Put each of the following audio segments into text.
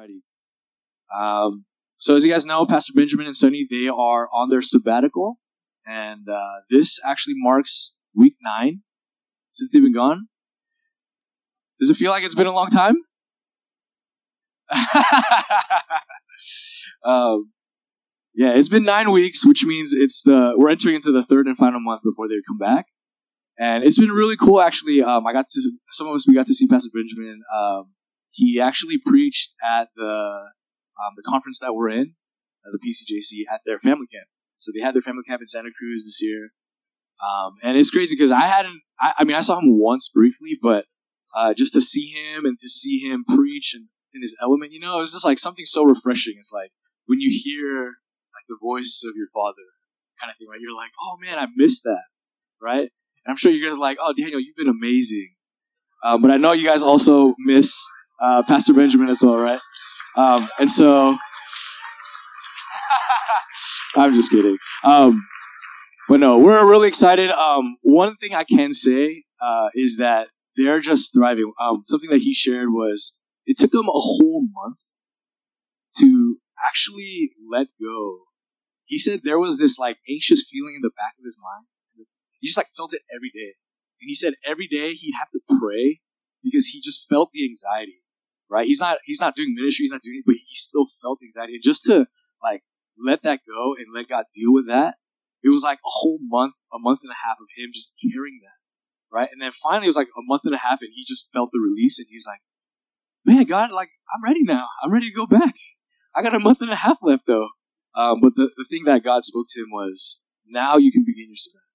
Alrighty. Um, so as you guys know, Pastor Benjamin and Sunny, they are on their sabbatical, and uh, this actually marks week nine since they've been gone. Does it feel like it's been a long time? um, yeah, it's been nine weeks, which means it's the we're entering into the third and final month before they come back, and it's been really cool. Actually, um, I got to some of us we got to see Pastor Benjamin. Um, he actually preached at the um, the conference that we're in, uh, the PCJC, at their family camp. So they had their family camp in Santa Cruz this year, um, and it's crazy because I hadn't. I, I, mean, I saw him once briefly, but uh, just to see him and to see him preach and in his element, you know, it was just like something so refreshing. It's like when you hear like the voice of your father, kind of thing, right? You're like, oh man, I missed that, right? And I'm sure you guys are like, oh Daniel, you've been amazing. Uh, but I know you guys also miss uh, Pastor Benjamin as well, right? Um, and so, I'm just kidding. Um, but no, we're really excited. Um, one thing I can say uh, is that they're just thriving. Um, something that he shared was it took him a whole month to actually let go. He said there was this like anxious feeling in the back of his mind. He just like felt it every day. And he said every day he'd have to pray because he just felt the anxiety right? He's not he's not doing ministry, he's not doing it, but he still felt anxiety. And just to like let that go and let God deal with that, it was like a whole month, a month and a half of him just carrying that. Right? And then finally it was like a month and a half and he just felt the release and he's like, Man, God, like I'm ready now. I'm ready to go back. I got a month and a half left though. Um, but the, the thing that God spoke to him was, now you can begin your sabbatical.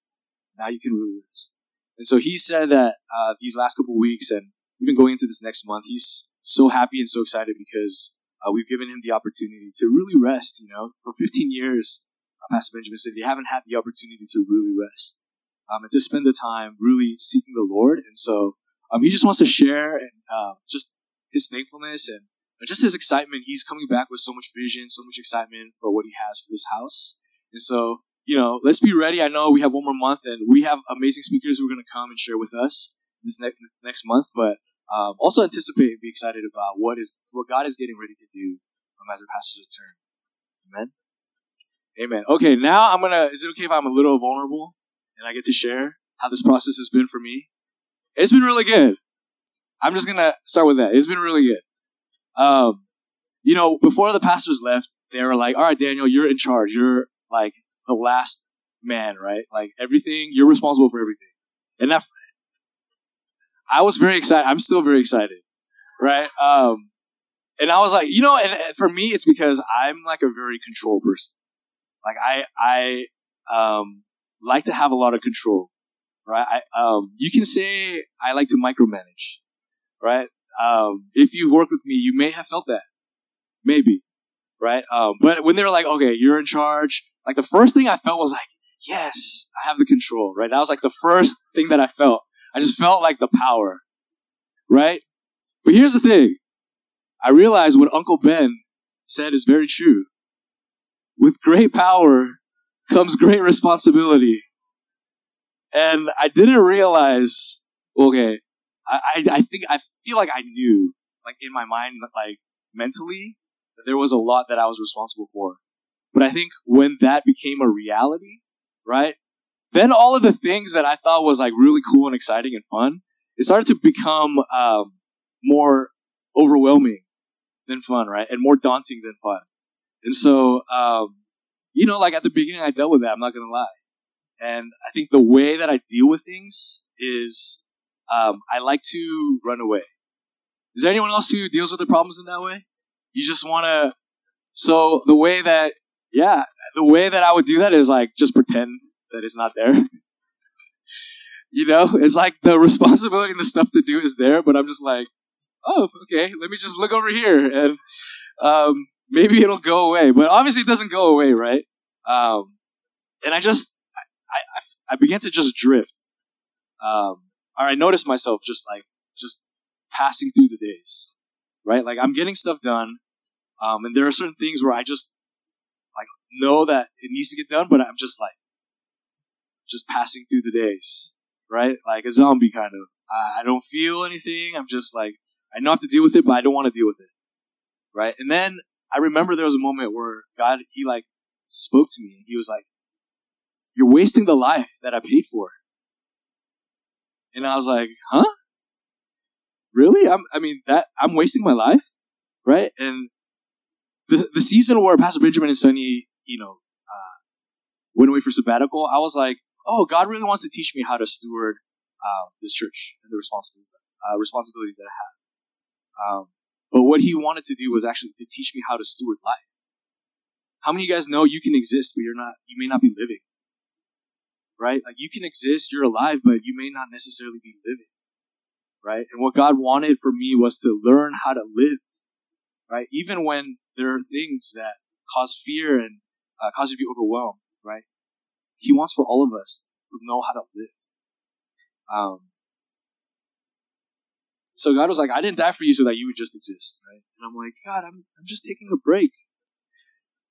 Now you can really rest. And so he said that uh, these last couple weeks, and we've been going into this next month, he's so happy and so excited because uh, we've given him the opportunity to really rest. You know, for 15 years, uh, Pastor Benjamin said they haven't had the opportunity to really rest um, and to spend the time really seeking the Lord. And so um, he just wants to share and uh, just his thankfulness and just his excitement. He's coming back with so much vision, so much excitement for what he has for this house. And so, you know, let's be ready. I know we have one more month and we have amazing speakers who are going to come and share with us this next next month. But um, also anticipate and be excited about what is what God is getting ready to do um, as the pastors return. Amen. Amen. Okay, now I'm gonna. Is it okay if I'm a little vulnerable and I get to share how this process has been for me? It's been really good. I'm just gonna start with that. It's been really good. Um, you know, before the pastors left, they were like, "All right, Daniel, you're in charge. You're like the last man, right? Like everything. You're responsible for everything." And that I was very excited. I'm still very excited, right? Um, and I was like, you know, and for me, it's because I'm like a very control person. Like I, I, um, like to have a lot of control, right? I, um, you can say I like to micromanage, right? Um, if you've worked with me, you may have felt that, maybe, right? Um, but when they were like, okay, you're in charge, like the first thing I felt was like, yes, I have the control, right? That was like the first thing that I felt. I just felt like the power, right? But here's the thing. I realized what Uncle Ben said is very true. With great power comes great responsibility. And I didn't realize, okay, I, I, I think, I feel like I knew, like in my mind, like mentally, that there was a lot that I was responsible for. But I think when that became a reality, right, then all of the things that I thought was like really cool and exciting and fun, it started to become um, more overwhelming than fun, right? And more daunting than fun. And so, um, you know, like at the beginning, I dealt with that. I'm not gonna lie. And I think the way that I deal with things is um, I like to run away. Is there anyone else who deals with the problems in that way? You just want to. So the way that, yeah, the way that I would do that is like just pretend that is not there. you know, it's like the responsibility and the stuff to do is there, but I'm just like, oh, okay, let me just look over here and um, maybe it'll go away. But obviously, it doesn't go away, right? Um, and I just, I, I, I began to just drift. Um, or I noticed myself just like, just passing through the days, right? Like I'm getting stuff done. Um, and there are certain things where I just like know that it needs to get done, but I'm just like, just passing through the days, right? Like a zombie kind of. I don't feel anything. I'm just like, I know I have to deal with it, but I don't want to deal with it. right? And then I remember there was a moment where God, He like spoke to me. He was like, "You're wasting the life that I paid for." And I was like, "Huh? Really? I'm, I mean, that I'm wasting my life, right?" And the the season where Pastor Benjamin and Sunny, you know, uh, went away for sabbatical, I was like, "Oh, God really wants to teach me how to steward uh, this church and the responsibilities uh, responsibilities that I have." Um, but what he wanted to do was actually to teach me how to steward life. How many of you guys know you can exist, but you're not, you may not be living? Right? Like you can exist, you're alive, but you may not necessarily be living. Right? And what God wanted for me was to learn how to live. Right? Even when there are things that cause fear and uh, cause you to be overwhelmed. Right? He wants for all of us to know how to live. Um, so God was like, I didn't die for you so that you would just exist, right? And I'm like, God, I'm, I'm just taking a break,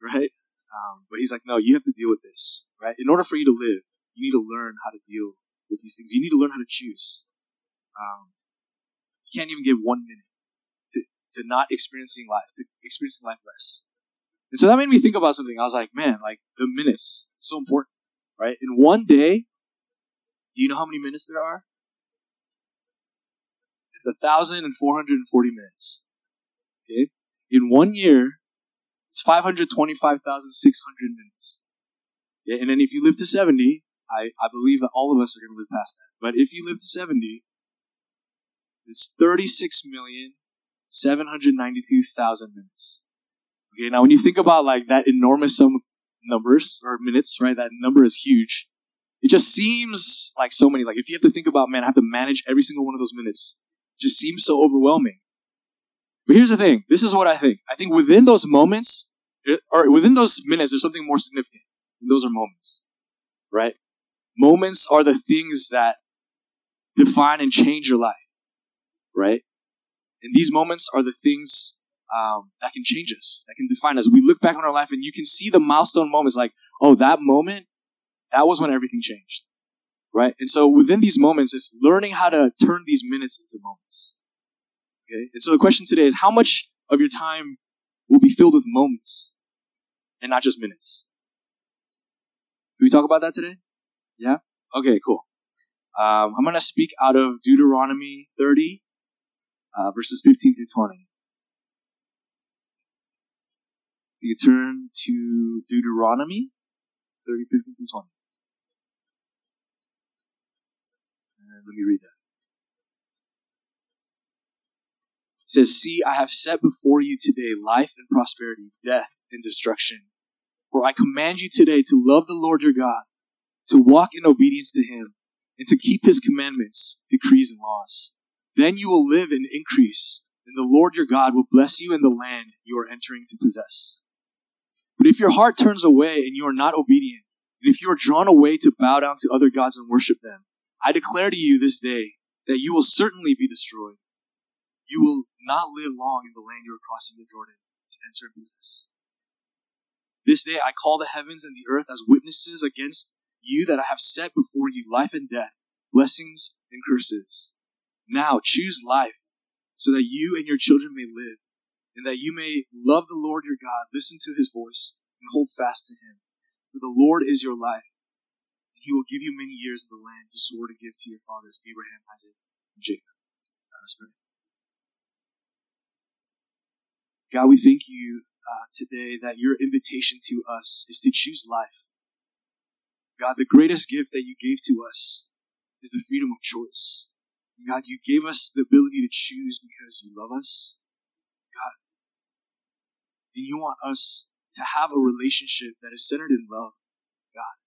right? Um, but he's like, no, you have to deal with this, right? In order for you to live, you need to learn how to deal with these things. You need to learn how to choose. Um, you can't even give one minute to, to not experiencing life, to experiencing life less. And so that made me think about something. I was like, man, like the minutes, it's so important, right? In one day, do you know how many minutes there are? It's 1,440 minutes. Okay? In one year, it's 525,600 minutes. Yeah, and then if you live to 70, I, I believe that all of us are going to live past that. But if you live to 70, it's 36,792,000 minutes. Okay, now when you think about like that enormous sum of numbers or minutes, right, that number is huge. It just seems like so many. Like if you have to think about, man, I have to manage every single one of those minutes just seems so overwhelming. But here's the thing. This is what I think. I think within those moments, eh, or within those minutes, there's something more significant. And those are moments, right? Moments are the things that define and change your life, right? And these moments are the things um, that can change us, that can define us. We look back on our life and you can see the milestone moments like, oh, that moment, that was when everything changed right? And so within these moments, it's learning how to turn these minutes into moments. Okay? And so the question today is how much of your time will be filled with moments and not just minutes? Can we talk about that today? Yeah? Okay, cool. Um, I'm going to speak out of Deuteronomy 30, uh, verses 15 through 20. You turn to Deuteronomy 30, 15 through 20. let me read that. It says, See, I have set before you today life and prosperity, death and destruction. For I command you today to love the Lord your God, to walk in obedience to him, and to keep his commandments, decrees, and laws. Then you will live and increase, and the Lord your God will bless you in the land you are entering to possess. But if your heart turns away and you are not obedient, and if you are drawn away to bow down to other gods and worship them, I declare to you this day that you will certainly be destroyed. You will not live long in the land you are crossing the Jordan to enter and. This day I call the heavens and the earth as witnesses against you that I have set before you life and death, blessings and curses. Now choose life so that you and your children may live and that you may love the Lord your God, listen to his voice, and hold fast to him. For the Lord is your life and he will give you many years in the land he swore to give to your fathers, Abraham, Isaac, and Jacob. Let's pray. God, we thank you uh, today that your invitation to us is to choose life. God, the greatest gift that you gave to us is the freedom of choice. God, you gave us the ability to choose because you love us. And you want us to have a relationship that is centered in love. God.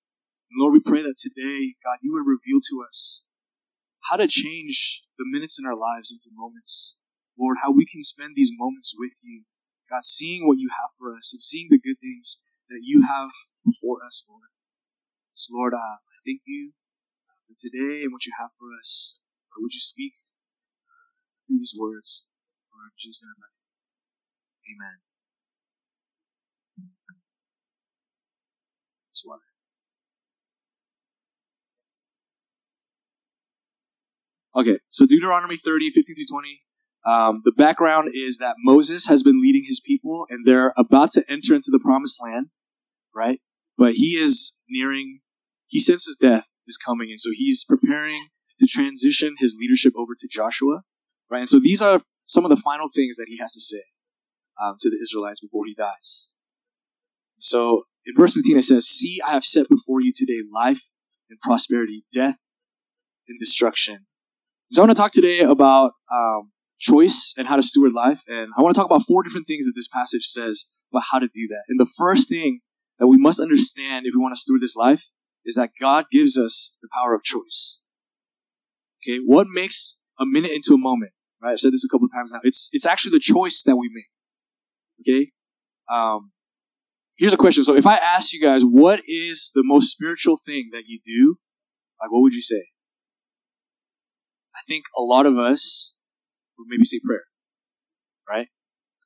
And Lord, we pray that today, God, you would reveal to us how to change the minutes in our lives into moments. Lord, how we can spend these moments with you. God, seeing what you have for us and seeing the good things that you have before us, Lord. So, Lord, uh, I thank you uh, for today and what you have for us. Lord, would you speak uh, through these words? Lord, Jesus' amen. Just Okay, so Deuteronomy 30, 15 through 20. Um, the background is that Moses has been leading his people, and they're about to enter into the promised land, right? But he is nearing. He senses death is coming, and so he's preparing to transition his leadership over to Joshua, right? And so these are some of the final things that he has to say um, to the Israelites before he dies. So in verse 15 it says, "See, I have set before you today life and prosperity, death and destruction." So I want to talk today about um, choice and how to steward life, and I want to talk about four different things that this passage says about how to do that. And the first thing that we must understand if we want to steward this life is that God gives us the power of choice. Okay, what makes a minute into a moment? Right, I've said this a couple times now. It's it's actually the choice that we make. Okay, um, here's a question. So if I ask you guys, what is the most spiritual thing that you do? Like, what would you say? I think a lot of us would maybe say prayer, right?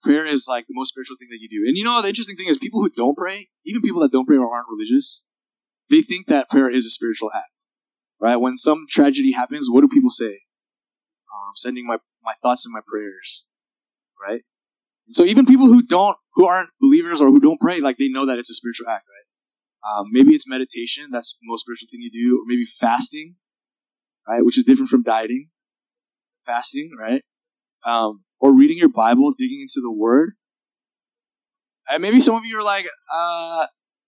Prayer is like the most spiritual thing that you do. And you know, the interesting thing is people who don't pray, even people that don't pray or aren't religious, they think that prayer is a spiritual act, right? When some tragedy happens, what do people say? Um, sending my, my thoughts and my prayers, right? So even people who don't, who aren't believers or who don't pray, like they know that it's a spiritual act, right? Um, maybe it's meditation. That's the most spiritual thing you do. Or maybe fasting, right? Which is different from dieting. Fasting, right? Um, or reading your Bible, digging into the Word. And maybe some of you are like, uh,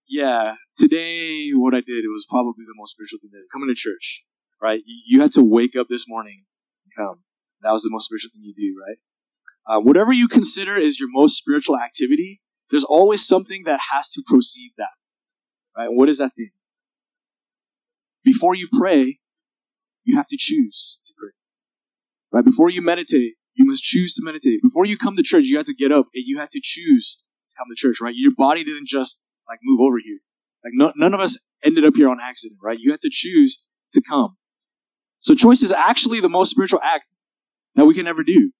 yeah, today what I did, it was probably the most spiritual thing that coming to church, right? You, had to wake up this morning and come. That was the most spiritual thing you do, right? Uh, whatever you consider is your most spiritual activity, there's always something that has to precede that. Right? what is that thing? Before you pray, you have to choose to pray. Right? Before you meditate, you must choose to meditate. Before you come to church, you have to get up and you have to choose to come to church, right? Your body didn't just like move over here. Like no, none of us ended up here on accident, right? You have to choose to come. So choice is actually the most spiritual act that we can ever do.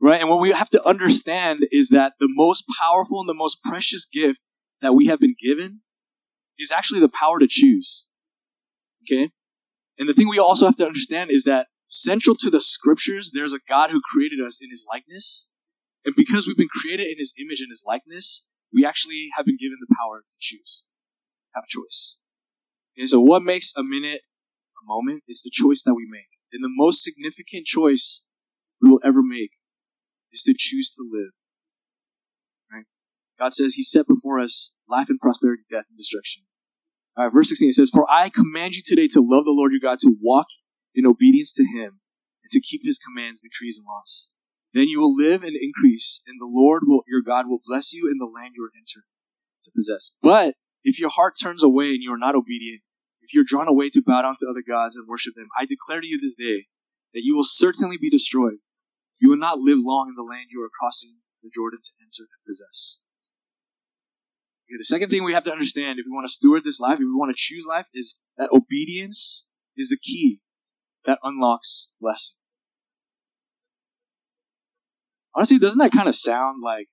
Right? And what we have to understand is that the most powerful and the most precious gift that we have been given is actually the power to choose. Okay? And the thing we also have to understand is that central to the scriptures, there's a God who created us in his likeness. And because we've been created in his image and his likeness, we actually have been given the power to choose, have a choice. And so what makes a minute a moment is the choice that we make. And the most significant choice we will ever make is to choose to live. Right? God says He set before us life and prosperity, death and destruction. Right, verse 16 it says, For I command you today to love the Lord your God, to walk in obedience to Him, and to keep His commands, decrees, and laws. Then you will live and increase, and the Lord will, your God will bless you in the land you are entering to possess. But if your heart turns away and you are not obedient, if you're drawn away to bow down to other gods and worship them, I declare to you this day that you will certainly be destroyed. You will not live long in the land you are crossing the Jordan to enter and possess. Okay, the second thing we have to understand if we want to steward this life, if we want to choose life, is that obedience is the key that unlocks blessing. Honestly, doesn't that kind of sound like,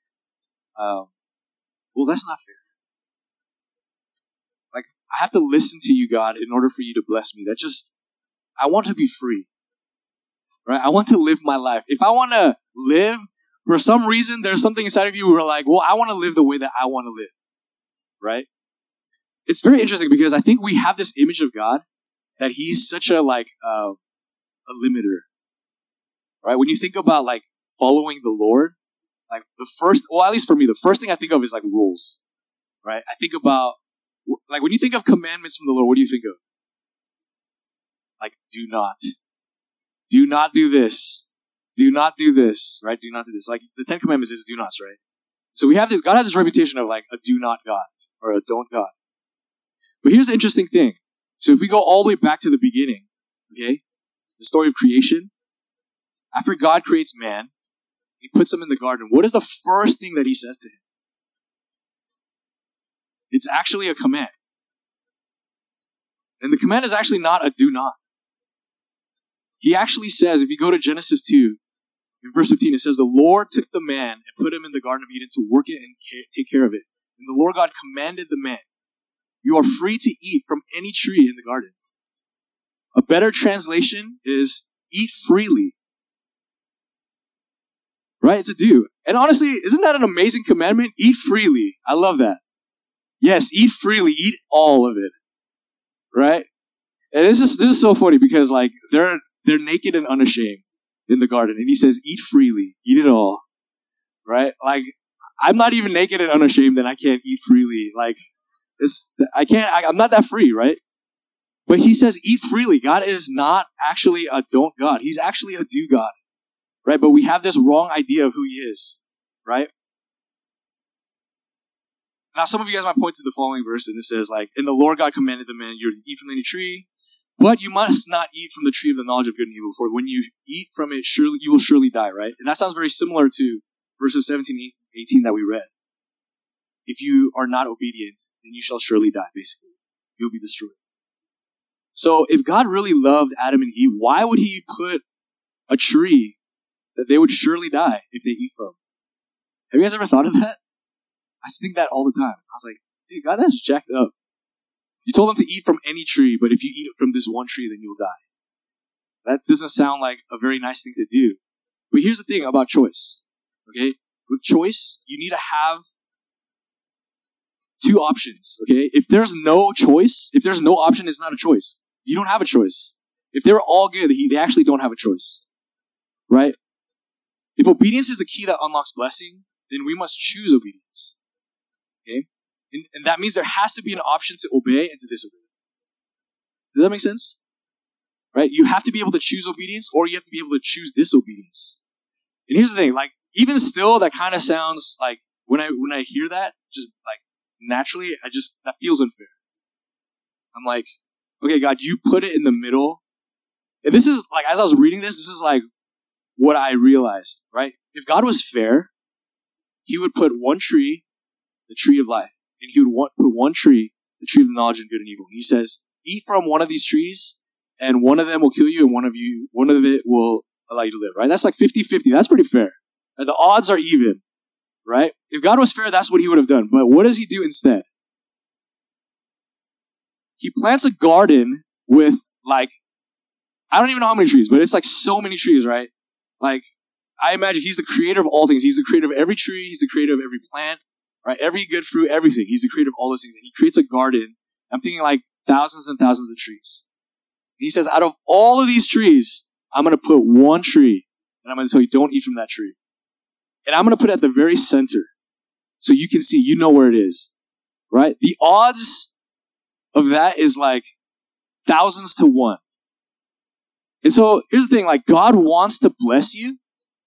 um, well, that's not fair. Like, I have to listen to you, God, in order for you to bless me. That just, I want to be free right? I want to live my life. If I want to live, for some reason, there's something inside of you where like, well, I want to live the way that I want to live, right? It's very interesting because I think we have this image of God that He's such a like uh, a limiter, right? When you think about like following the Lord, like the first, well, at least for me, the first thing I think of is like rules, right? I think about like when you think of commandments from the Lord, what do you think of? Like, do not, do not do this. Do not do this, right? Do not do this. Like the Ten Commandments is do nots, right? So we have this, God has this reputation of like a do not God or a don't God. But here's the interesting thing. So if we go all the way back to the beginning, okay, the story of creation, after God creates man, he puts him in the garden. What is the first thing that he says to him? It's actually a command. And the command is actually not a do not. He actually says, if you go to Genesis 2, in verse 15, it says, The Lord took the man and put him in the Garden of Eden to work it and take care of it. And the Lord God commanded the man, You are free to eat from any tree in the garden. A better translation is eat freely. Right? It's a do. And honestly, isn't that an amazing commandment? Eat freely. I love that. Yes, eat freely. Eat all of it. Right? And this is this is so funny because like they're they're naked and unashamed in the garden, and he says, "Eat freely, eat it all." Right? Like I'm not even naked and unashamed, and I can't eat freely. Like it's I can't. I, I'm not that free, right? But he says, "Eat freely." God is not actually a don't God. He's actually a do God, right? But we have this wrong idea of who He is, right? Now, some of you guys might point to the following verse, and it says, like, and the Lord God commanded the man, you're to eat from any tree, but you must not eat from the tree of the knowledge of good and evil, for when you eat from it, surely you will surely die, right? And that sounds very similar to verses 17 18 that we read. If you are not obedient, then you shall surely die, basically. You'll be destroyed. So if God really loved Adam and Eve, why would he put a tree that they would surely die if they eat from? Have you guys ever thought of that? I think that all the time. I was like, dude, God, that's jacked up. You told them to eat from any tree, but if you eat from this one tree, then you'll die. That doesn't sound like a very nice thing to do. But here's the thing about choice. Okay? With choice, you need to have two options. Okay? If there's no choice, if there's no option, it's not a choice. You don't have a choice. If they're all good, they actually don't have a choice. Right? If obedience is the key that unlocks blessing, then we must choose obedience. Okay? And, and that means there has to be an option to obey and to disobey. Does that make sense? Right? You have to be able to choose obedience or you have to be able to choose disobedience. And here's the thing, like, even still, that kind of sounds like, when I, when I hear that, just like, naturally, I just, that feels unfair. I'm like, okay, God, you put it in the middle. And this is, like, as I was reading this, this is like what I realized, right? If God was fair, He would put one tree, the tree of life, and He would want, put one tree, the tree of knowledge and good and evil. He says, eat from one of these trees, and one of them will kill you, and one of you, one of it will allow you to live, right? That's like 50-50. That's pretty fair. The odds are even, right? If God was fair, that's what he would have done. But what does he do instead? He plants a garden with like, I don't even know how many trees, but it's like so many trees, right? Like, I imagine he's the creator of all things. He's the creator of every tree. He's the creator of every plant, right? Every good fruit, everything. He's the creator of all those things. And he creates a garden. I'm thinking like thousands and thousands of trees. He says, out of all of these trees, I'm going to put one tree and I'm going to tell you, don't eat from that tree. And I'm going to put it at the very center so you can see, you know where it is, right? The odds of that is like thousands to one. And so here's the thing, like God wants to bless you.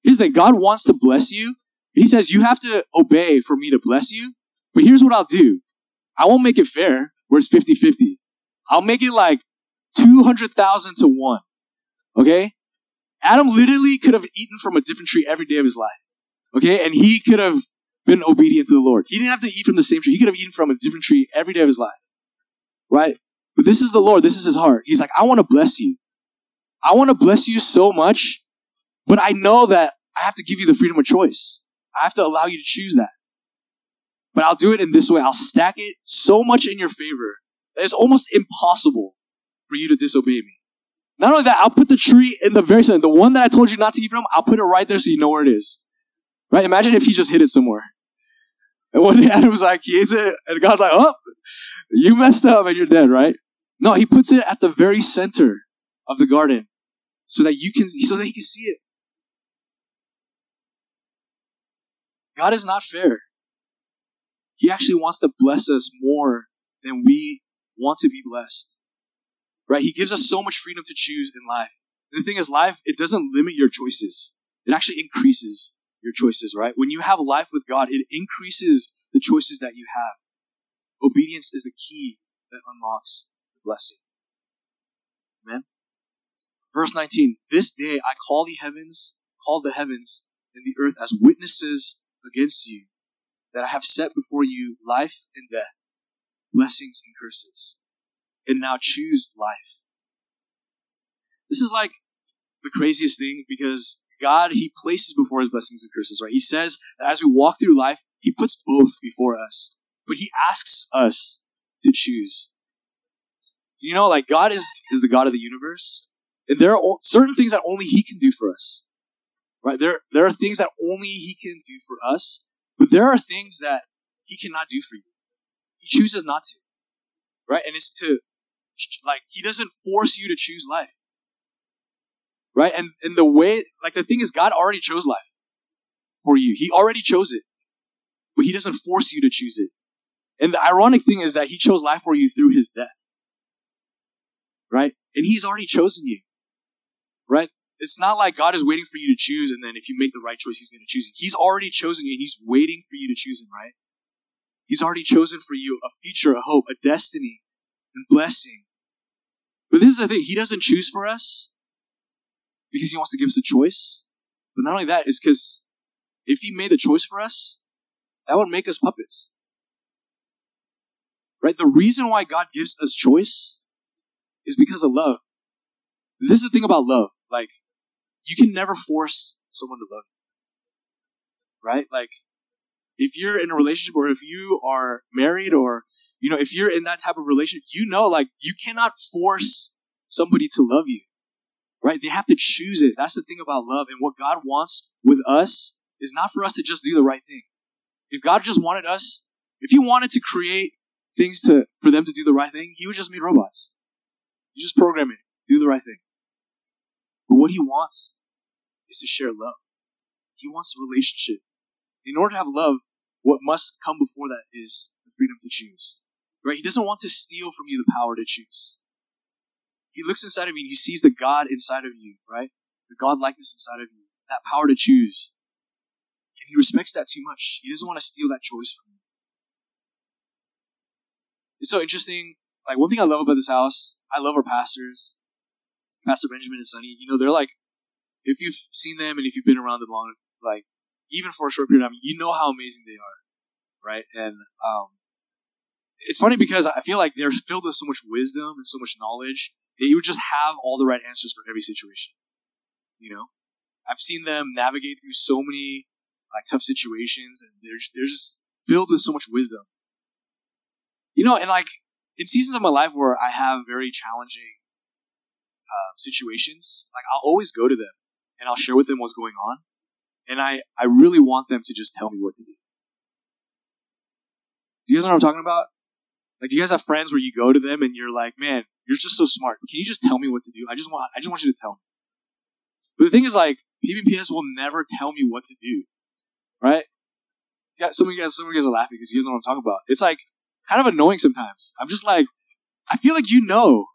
Here's the thing, God wants to bless you. He says you have to obey for me to bless you. But here's what I'll do. I won't make it fair where it's 50-50. I'll make it like 200,000 to one. Okay? Adam literally could have eaten from a different tree every day of his life. Okay? And he could have been obedient to the Lord. He didn't have to eat from the same tree. He could have eaten from a different tree every day of his life. Right? But this is the Lord. This is his heart. He's like, I want to bless you. I want to bless you so much, but I know that I have to give you the freedom of choice. I have to allow you to choose that. But I'll do it in this way. I'll stack it so much in your favor that it's almost impossible for you to disobey me. Not only that, I'll put the tree in the very center. The one that I told you not to eat from, I'll put it right there so you know where it is. Right? Imagine if he just hid it somewhere. And one day Adam was like, he eats it, and God's like, oh, you messed up and you're dead, right? No, he puts it at the very center of the garden so that you can, so that he can see it. God is not fair. He actually wants to bless us more than we want to be blessed. Right? He gives us so much freedom to choose in life. And the thing is, life, it doesn't limit your choices. It actually increases your choices, right? When you have life with God, it increases the choices that you have. Obedience is the key that unlocks the blessing. Amen. Verse 19, this day I call the heavens, call the heavens and the earth as witnesses against you that I have set before you life and death, blessings and curses. And now choose life. This is like the craziest thing because God, He places before His blessings and curses, right? He says that as we walk through life, He puts both before us. But He asks us to choose. You know, like God is, is the God of the universe. And there are certain things that only He can do for us. Right? There, there are things that only He can do for us, but there are things that He cannot do for you. He chooses not to. Right? And it's to, like, He doesn't force you to choose life. Right? And, and the way, like, the thing is, God already chose life for you. He already chose it. But He doesn't force you to choose it. And the ironic thing is that He chose life for you through His death. Right? And He's already chosen you. Right? It's not like God is waiting for you to choose and then if you make the right choice, He's going to choose you. He's already chosen you and He's waiting for you to choose Him, right? He's already chosen for you a future, a hope, a destiny, and blessing. But this is the thing, He doesn't choose for us because He wants to give us a choice. But not only that, is because if He made the choice for us, that would make us puppets. Right? The reason why God gives us choice is because of love. This is the thing about love. Like, you can never force someone to love you. Right? Like, if you're in a relationship or if you are married or, you know, if you're in that type of relationship, you know, like, you cannot force somebody to love you. Right? They have to choose it. That's the thing about love. And what God wants with us is not for us to just do the right thing. If God just wanted us, if He wanted to create things to, for them to do the right thing, He would just make robots. You just program it. Do the right thing. But what He wants is to share love. He wants a relationship. In order to have love, what must come before that is the freedom to choose. Right? He doesn't want to steal from you the power to choose. He looks inside of you and he sees the God inside of you, right? The God likeness inside of you, that power to choose. And he respects that too much. He doesn't want to steal that choice from you. It's so interesting. Like, one thing I love about this house, I love our pastors, Pastor Benjamin and Sunny. You know, they're like if you've seen them and if you've been around them long, like even for a short period of time, you know how amazing they are, right? And um, it's funny because I feel like they're filled with so much wisdom and so much knowledge that you just have all the right answers for every situation. You know, I've seen them navigate through so many like tough situations, and they're they're just filled with so much wisdom. You know, and like in seasons of my life where I have very challenging uh, situations, like I'll always go to them and I'll share with them what's going on. And I, I really want them to just tell me what to do. Do you guys know what I'm talking about? Like, do you guys have friends where you go to them and you're like, man, you're just so smart. Can you just tell me what to do? I just want, I just want you to tell me. But the thing is, like, PBPS will never tell me what to do, right? Yeah, some of you guys, some of you guys are laughing because you guys know what I'm talking about. It's like kind of annoying sometimes. I'm just like, I feel like you know.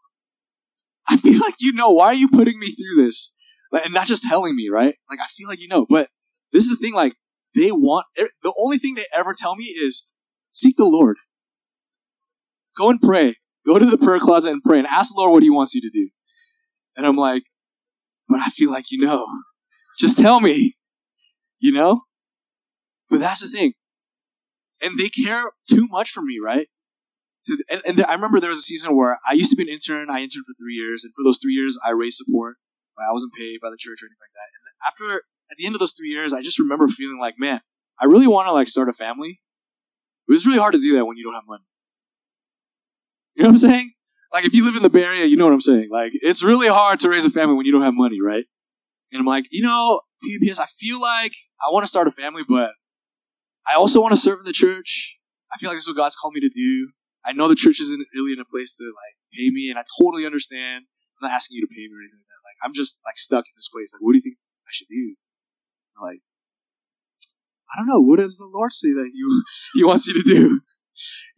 I feel like you know. Why are you putting me through this? and not just telling me, right? Like I feel like you know, but this is the thing. Like they want the only thing they ever tell me is seek the Lord. Go and pray. Go to the prayer closet and pray and ask the Lord what He wants you to do. And I'm like, but I feel like you know. Just tell me. You know? But that's the thing. And they care too much for me, right? And, and I remember there was a season where I used to be an intern. I interned for three years, and for those three years, I raised support. I wasn't paid by the church or anything like that. And after, at the end of those three years, I just remember feeling like, man, I really want to like start a family. It was really hard to do that when you don't have money. You know what I'm saying? Like if you live in the Bay Area, you know what I'm saying. Like it's really hard to raise a family when you don't have money, right? And I'm like, you know, PBS, I feel like I want to start a family, but I also want to serve in the church. I feel like this is what God's called me to do. I know the church isn't really in a place to like pay me, and I totally understand. I'm not asking you to pay me or anything like that. Like, I'm just like stuck in this place. Like, what do you think I should do? Like, I don't know. What does the Lord say that you He wants you to do?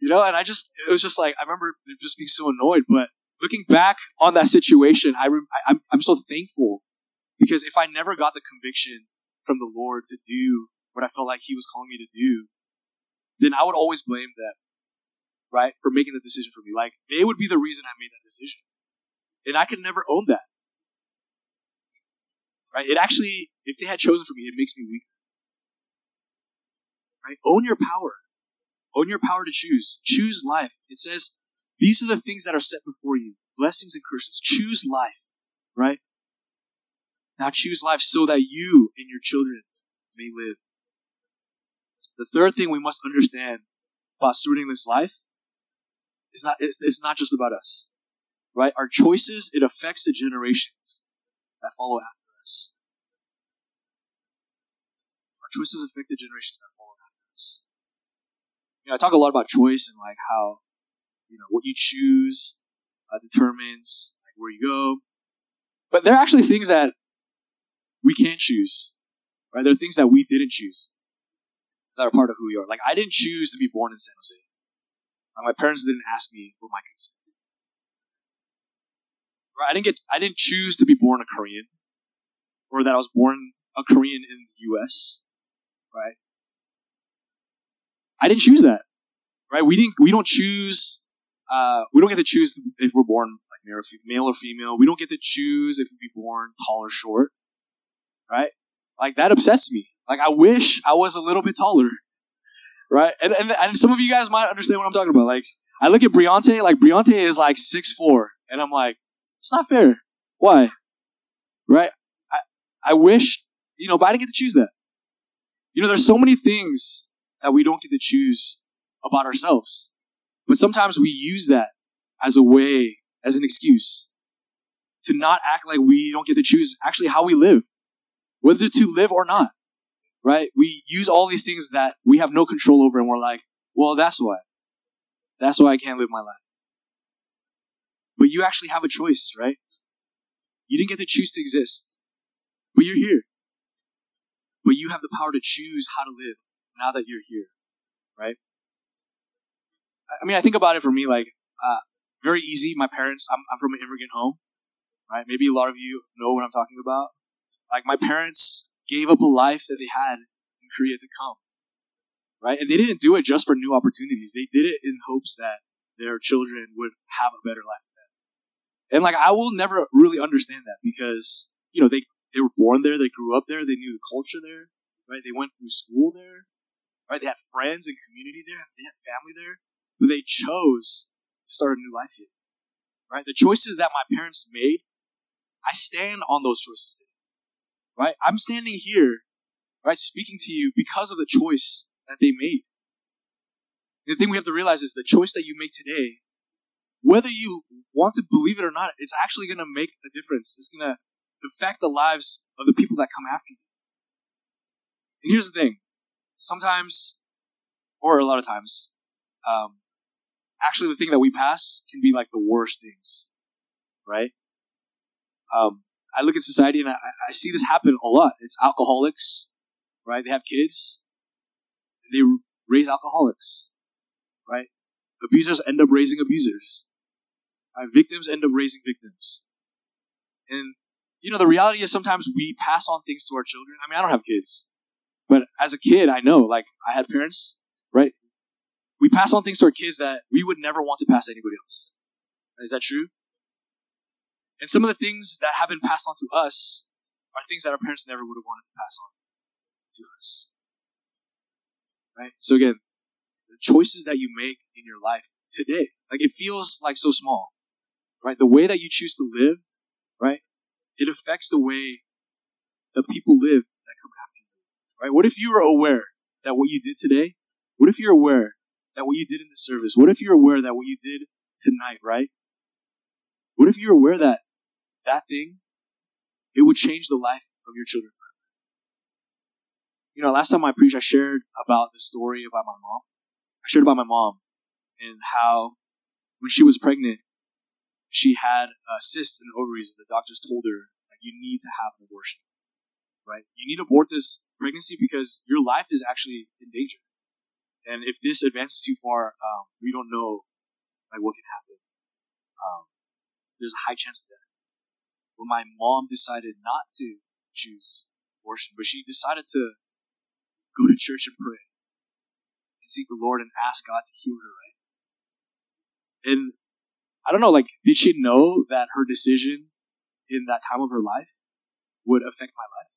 You know, and I just it was just like I remember just being so annoyed. But looking back on that situation, I, I I'm I'm so thankful because if I never got the conviction from the Lord to do what I felt like He was calling me to do, then I would always blame them, right, for making the decision for me. Like they would be the reason I made that decision, and I could never own that. Right? It actually, if they had chosen for me, it makes me weak. Right? Own your power. Own your power to choose. Choose life. It says, these are the things that are set before you. Blessings and curses. Choose life. Right? Now choose life so that you and your children may live. The third thing we must understand about stewarding this life is not, it's, it's not just about us. Right? Our choices, it affects the generations that follow after us. our choices affect the generations that follow after us. You know, I talk a lot about choice and like how you know what you choose uh, determines like where you go. But there are actually things that we can't choose, right? There are things that we didn't choose that are part of who we are. Like I didn't choose to be born in San Jose. Like, my parents didn't ask me for my consent. Right? I didn't get. I didn't choose to be born a Korean, or that I was born a Korean in the U.S. Right? I didn't choose that. Right? We didn't. We don't choose. Uh, we don't get to choose if we're born like male or female. We don't get to choose if we be born tall or short. Right? Like that upsets me. Like I wish I was a little bit taller. Right? And, and, and some of you guys might understand what I'm talking about. Like, I look at Briante, like Briante is like six four, and I'm like, it's not fair. Why? Right? I, I wish, you know, but I didn't get to choose that. You know, there's so many things that we don't get to choose about ourselves. But sometimes we use that as a way, as an excuse to not act like we don't get to choose actually how we live, whether to live or not right? We use all these things that we have no control over, and we're like, well, that's why. That's why I can't live my life. But you actually have a choice, right? You didn't get to choose to exist, but you're here. But you have the power to choose how to live now that you're here, right? I mean, I think about it for me like, uh, very easy. My parents, I'm, I'm from an immigrant home, right? Maybe a lot of you know what I'm talking about. Like, my parents gave up a life that they had in Korea to come. Right? And they didn't do it just for new opportunities. They did it in hopes that their children would have a better life than them. And like, I will never really understand that because, you know, they, they were born there, they grew up there, they knew the culture there, right? They went through school there, right? They had friends and community there, they had family there, they chose to start a new life here, right? The choices that my parents made, I stand on those choices today right? I'm standing here, right, speaking to you because of the choice that they made. the thing we have to realize is the choice that you make today, whether you want to believe it or not, it's actually going to make a difference. It's going to affect the lives of the people that come after you. And here's the thing sometimes, or a lot of times, um, actually the thing that we pass can be like the worst things, right? Um, I look at society and I, I see this happen a lot. It's alcoholics, right? They have kids, they raise alcoholics, right? Abusers end up raising abusers. Right? Victims end up raising victims. And, you know, the reality is sometimes we pass on things to our children. I mean, I don't have kids, but as a kid, I know, like, I had parents? We pass on things to our kids that we would never want to pass to anybody else. Is that true? And some of the things that have been passed on to us are things that our parents never would have wanted to pass on to us. Right? So again, the choices that you make in your life today, like it feels like so small, right? The way that you choose to live, right? It affects the way that people live that come after you, right? What if you were aware that what you did today, what if you're aware that what you did in the service, what if you're aware that what you did tonight, right? What if you're aware that that thing, it would change the life of your children forever. You know, last time I preached, I shared about the story about my mom. I shared about my mom and how when she was pregnant, she had a cyst in the ovaries. The doctors told her, like, you need to have an abortion, right? You need to abort this pregnancy because your life is actually in danger. And if this advances too far, um, we don't know, like, what can happen. Um, there's a high chance of death. But my mom decided not to choose abortion, but she decided to go to church and pray and seek the Lord and ask God to heal her, right? And I don't know, like, did she know that her decision in that time of her life would affect my life?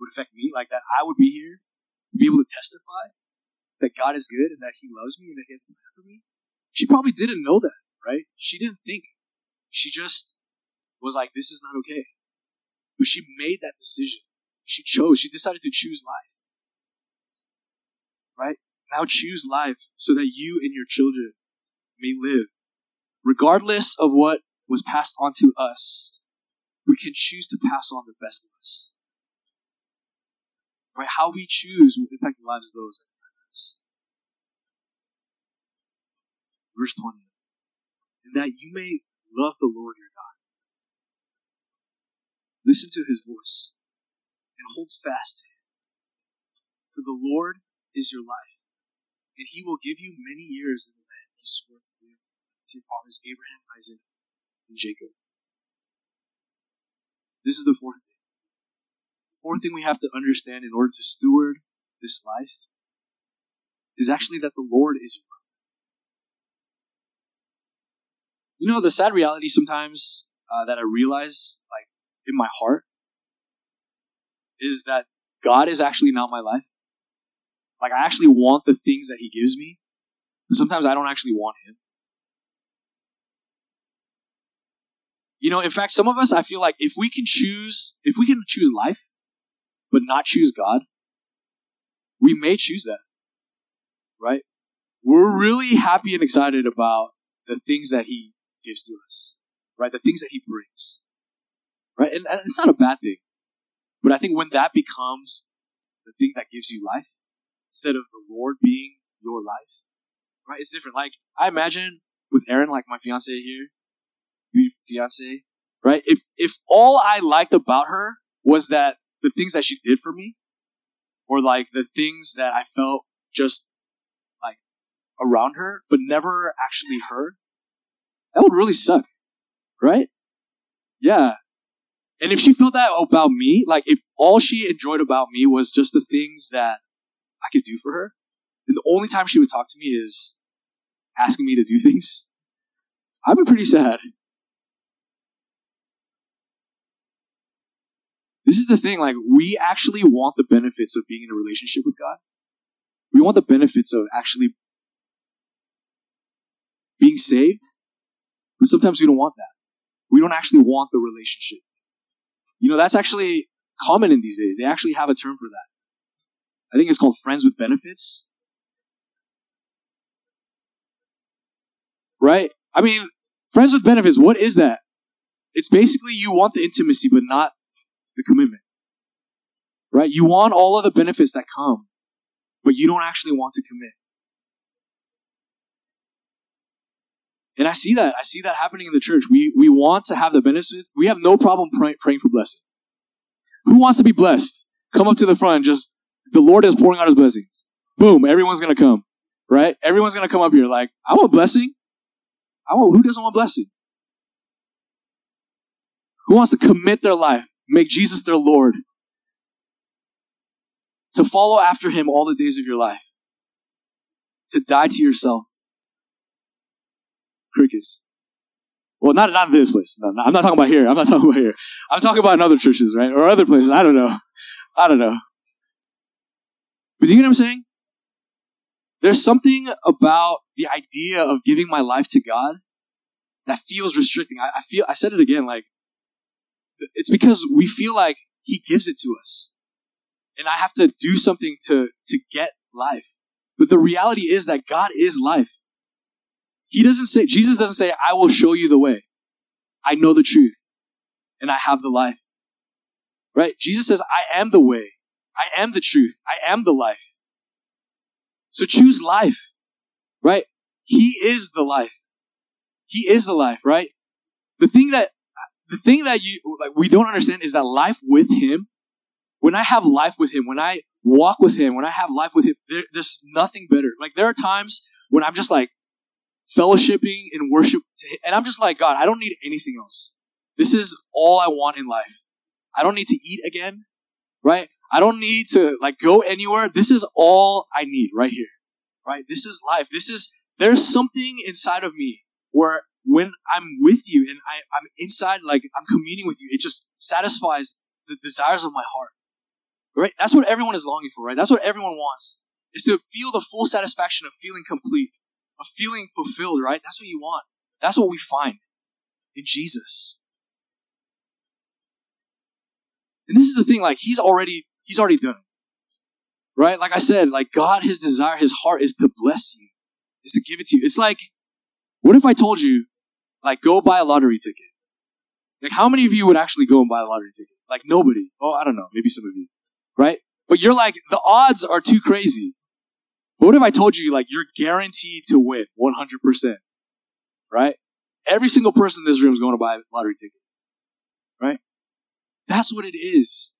Would affect me? Like, that I would be here to be able to testify that God is good and that He loves me and that He has plan for me? She probably didn't know that, right? She didn't think. She just was like, this is not okay. But she made that decision. She chose. She decided to choose life. Right? Now choose life so that you and your children may live. Regardless of what was passed on to us, we can choose to pass on the best of us. Right? How we choose will impact the lives of those that matter us. Verse 20. And that you may love the Lord your God. Listen to his voice and hold fast to him. For the Lord is your life, and he will give you many years in the land he swore to give to your fathers Abraham, Isaac, and Jacob. This is the fourth thing. The fourth thing we have to understand in order to steward this life is actually that the Lord is your life. You know, the sad reality sometimes uh, that I realize, like, in my heart, is that God is actually not my life. Like, I actually want the things that He gives me, sometimes I don't actually want Him. You know, in fact, some of us, I feel like if we can choose, if we can choose life, but not choose God, we may choose that. Right? We're really happy and excited about the things that He gives to us. Right? The things that He brings. Right? And, and it's not a bad thing. But I think when that becomes the thing that gives you life, instead of the Lord being your life, right? It's different. Like, I imagine with Erin, like my fiance here, your fiance, right? If, if all I liked about her was that the things that she did for me, or like the things that I felt just like around her, but never actually her, that would really suck, right? Yeah. And if she felt that about me, like if all she enjoyed about me was just the things that I could do for her, then the only time she would talk to me is asking me to do things, I'd be pretty sad. This is the thing, like, we actually want the benefits of being in a relationship with God. We want the benefits of actually being saved, but sometimes we don't want that. We don't actually want the relationship. You know, that's actually common in these days. They actually have a term for that. I think it's called friends with benefits. Right? I mean, friends with benefits, what is that? It's basically you want the intimacy, but not the commitment. Right? You want all of the benefits that come, but you don't actually want to commit. And I see that. I see that happening in the church. We, we want to have the benefits. We have no problem pray, praying for blessing. Who wants to be blessed? Come up to the front. Just, the Lord is pouring out his blessings. Boom. Everyone's going to come. Right? Everyone's going to come up here like, I want blessing. I want, who doesn't want blessing? Who wants to commit their life? Make Jesus their Lord. To follow after him all the days of your life. To die to yourself. Crickets. Well, not not this place. No, I'm not talking about here. I'm not talking about here. I'm talking about in other churches, right? Or other places. I don't know. I don't know. But do you know what I'm saying? There's something about the idea of giving my life to God that feels restricting. I, I feel I said it again, like it's because we feel like He gives it to us, and I have to do something to to get life. But the reality is that God is life. He doesn't say, Jesus doesn't say, I will show you the way. I know the truth and I have the life. Right? Jesus says, I am the way. I am the truth. I am the life. So choose life. Right? He is the life. He is the life, right? The thing that, the thing that you, like, we don't understand is that life with Him, when I have life with Him, when I walk with Him, when I have life with Him, there, there's nothing better. Like, there are times when I'm just like, fellowshipping and worship. And I'm just like, God, I don't need anything else. This is all I want in life. I don't need to eat again, right? I don't need to like go anywhere. This is all I need right here, right? This is life. This is, there's something inside of me where when I'm with you and I, I'm inside, like I'm communing with you, it just satisfies the desires of my heart, right? That's what everyone is longing for, right? That's what everyone wants is to feel the full satisfaction of feeling complete of feeling fulfilled, right? That's what you want. That's what we find in Jesus. And this is the thing, like, he's already, he's already done it. Right? Like I said, like God, his desire, his heart is to bless you, is to give it to you. It's like, what if I told you, like, go buy a lottery ticket? Like, how many of you would actually go and buy a lottery ticket? Like, nobody. Oh, I don't know. Maybe some of you. Right? But you're like, the odds are too crazy. But what if I told you, like, you're guaranteed to win 100%? Right? Every single person in this room is going to buy a lottery ticket. Right? That's what it is.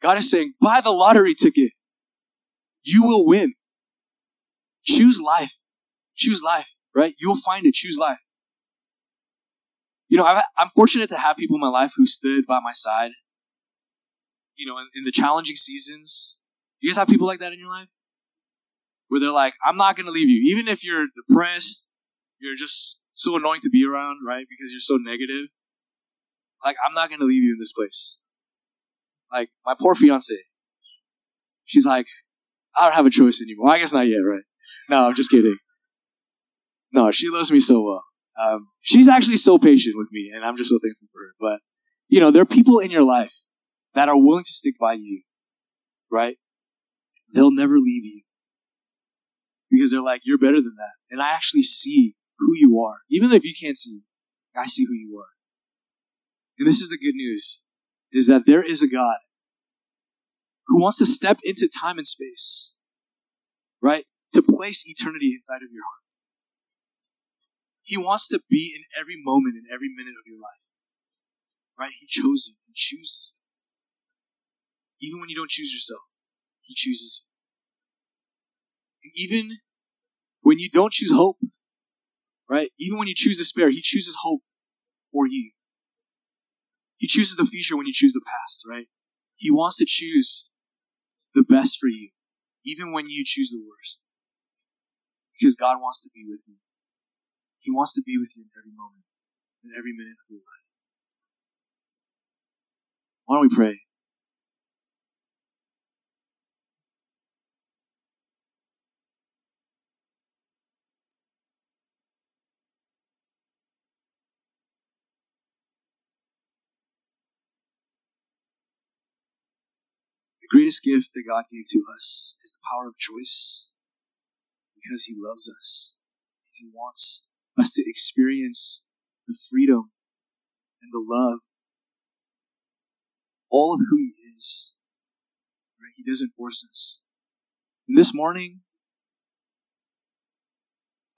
God is saying, buy the lottery ticket. You will win. Choose life. Choose life, right? You will find it. Choose life. You know, i am fortunate to have people in my life who stood by my side. You know, in, in the challenging seasons. You guys have people like that in your life? Where they're like, I'm not going to leave you. Even if you're depressed, you're just so annoying to be around, right? Because you're so negative. Like, I'm not going to leave you in this place. Like, my poor fiance. She's like, I don't have a choice anymore. I guess not yet, right? No, I'm just kidding. No, she loves me so well. Um, she's actually so patient with me, and I'm just so thankful for her. But, you know, there are people in your life that are willing to stick by you, right? They'll never leave you because they're like, you're better than that. And I actually see who you are. Even if you can't see, I see who you are. And this is the good news, is that there is a God who wants to step into time and space, right? To place eternity inside of your heart. He wants to be in every moment, in every minute of your life. Right? He chose you. He chooses you. Even when you don't choose yourself, He chooses you. Even when you don't choose hope, right? Even when you choose despair, He chooses hope for you. He chooses the future when you choose the past, right? He wants to choose the best for you, even when you choose the worst. Because God wants to be with you. He wants to be with you in every moment, in every minute of your life. Why don't we pray? Greatest gift that God gave to us is the power of choice because He loves us. He wants us to experience the freedom and the love, all of who He is. Right? He doesn't force us. And this morning,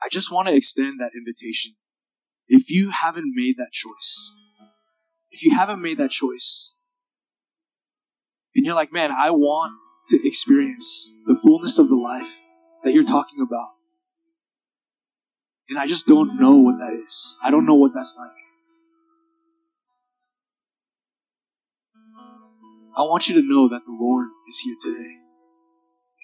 I just want to extend that invitation. If you haven't made that choice, if you haven't made that choice, and you're like, man, I want to experience the fullness of the life that you're talking about. And I just don't know what that is. I don't know what that's like. I want you to know that the Lord is here today.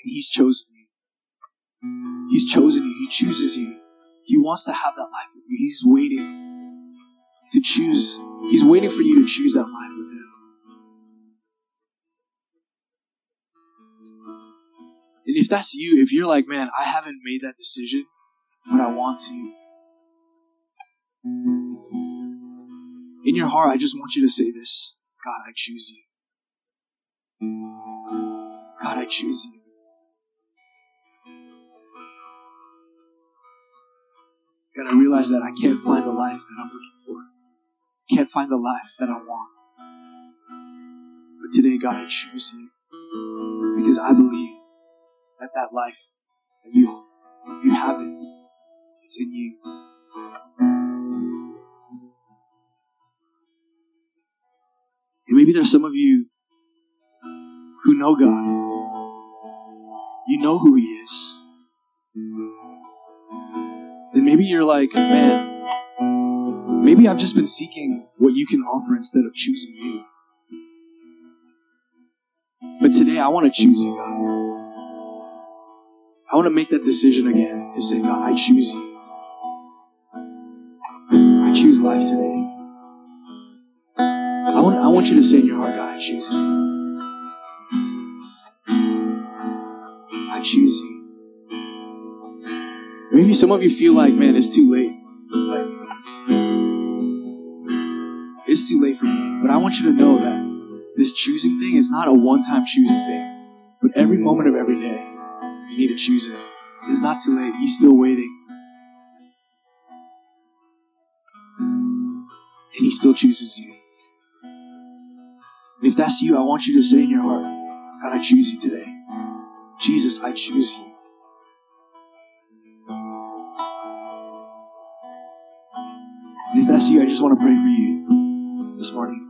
And He's chosen you. He's chosen you. He chooses you. He wants to have that life with you. He's waiting to choose. He's waiting for you to choose that life with if that's you, if you're like, man, I haven't made that decision, but I want to. In your heart, I just want you to say this God, I choose you. God, I choose you. God, I realize that I can't find the life that I'm looking for. I can't find the life that I want. But today, God, I choose you because I believe that that life that you you have it it's in you. And maybe there's some of you who know God. You know who He is. And maybe you're like, man, maybe I've just been seeking what you can offer instead of choosing you. But today I want to choose you, God. I want to make that decision again to say, God, I choose you I choose life today. I want, I want you to say in your heart, God, I choose you. I choose you. Maybe some of you feel like, man, it's too late. Like, it's too late for me. But I want you to know that this choosing thing is not a one time choosing thing. But every moment of every day, need to choose it. It's not too late. He's still waiting. And He still chooses you. And if that's you, I want you to say in your heart, God, I choose you today. Jesus, I choose you. And if that's you, I just want to pray for you this morning.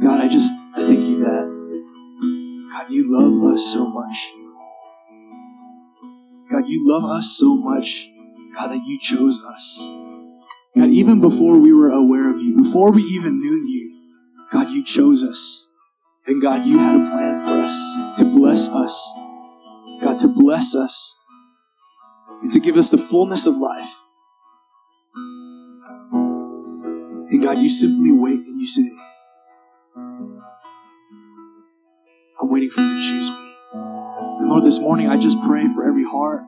God, I just thank you that God, you love us so much. God, you love us so much, God, that you chose us. God, even before we were aware of you, before we even knew you, God, you chose us. And God, you had a plan for us to bless us. God, to bless us and to give us the fullness of life. And God, you simply wait and you say, I'm waiting for you to choose me. Lord, this morning I just pray for every heart,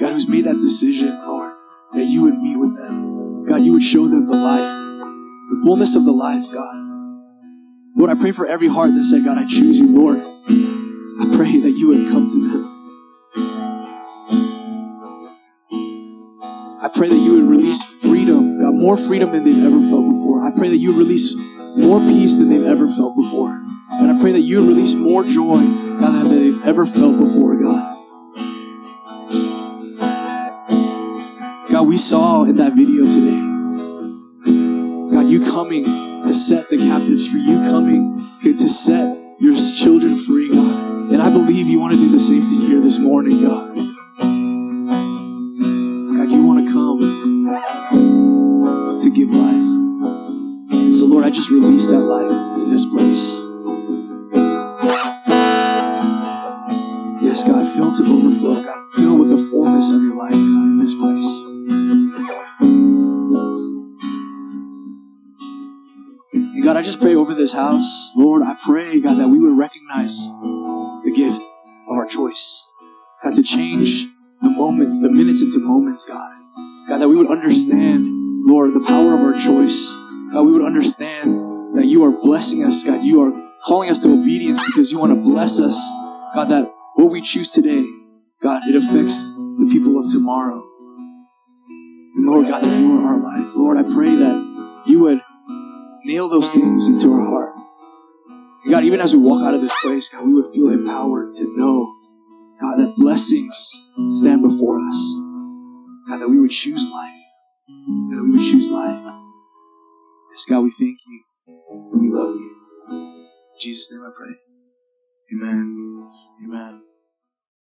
God, who's made that decision, Lord, that you would meet with them. God, you would show them the life, the fullness of the life, God. Lord, I pray for every heart that said, God, I choose you, Lord. I pray that you would come to them. I pray that you would release freedom, God, more freedom than they've ever felt before. I pray that you release more peace than they've ever felt before. And I pray that you release more joy, God, than they've ever felt before, God. God, we saw in that video today, God, you coming to set the captives free, you coming to set your children free, God. And I believe you want to do the same thing here this morning, God. God, you want to come to give life. And so, Lord, I just release that life in this place. I just pray over this house. Lord, I pray, God, that we would recognize the gift of our choice. God, to change the moment, the minutes into moments, God. God, that we would understand, Lord, the power of our choice. God, we would understand that you are blessing us, God. You are calling us to obedience because you want to bless us. God, that what we choose today, God, it affects the people of tomorrow. And Lord, God, that you are our life. Lord, I pray that you would nail those things into our heart. And God, even as we walk out of this place, God, we would feel empowered to know, God, that blessings stand before us. God, that we would choose life. God, that we would choose life. Yes, God, we thank you. We love you. In Jesus' name I pray. Amen. Amen.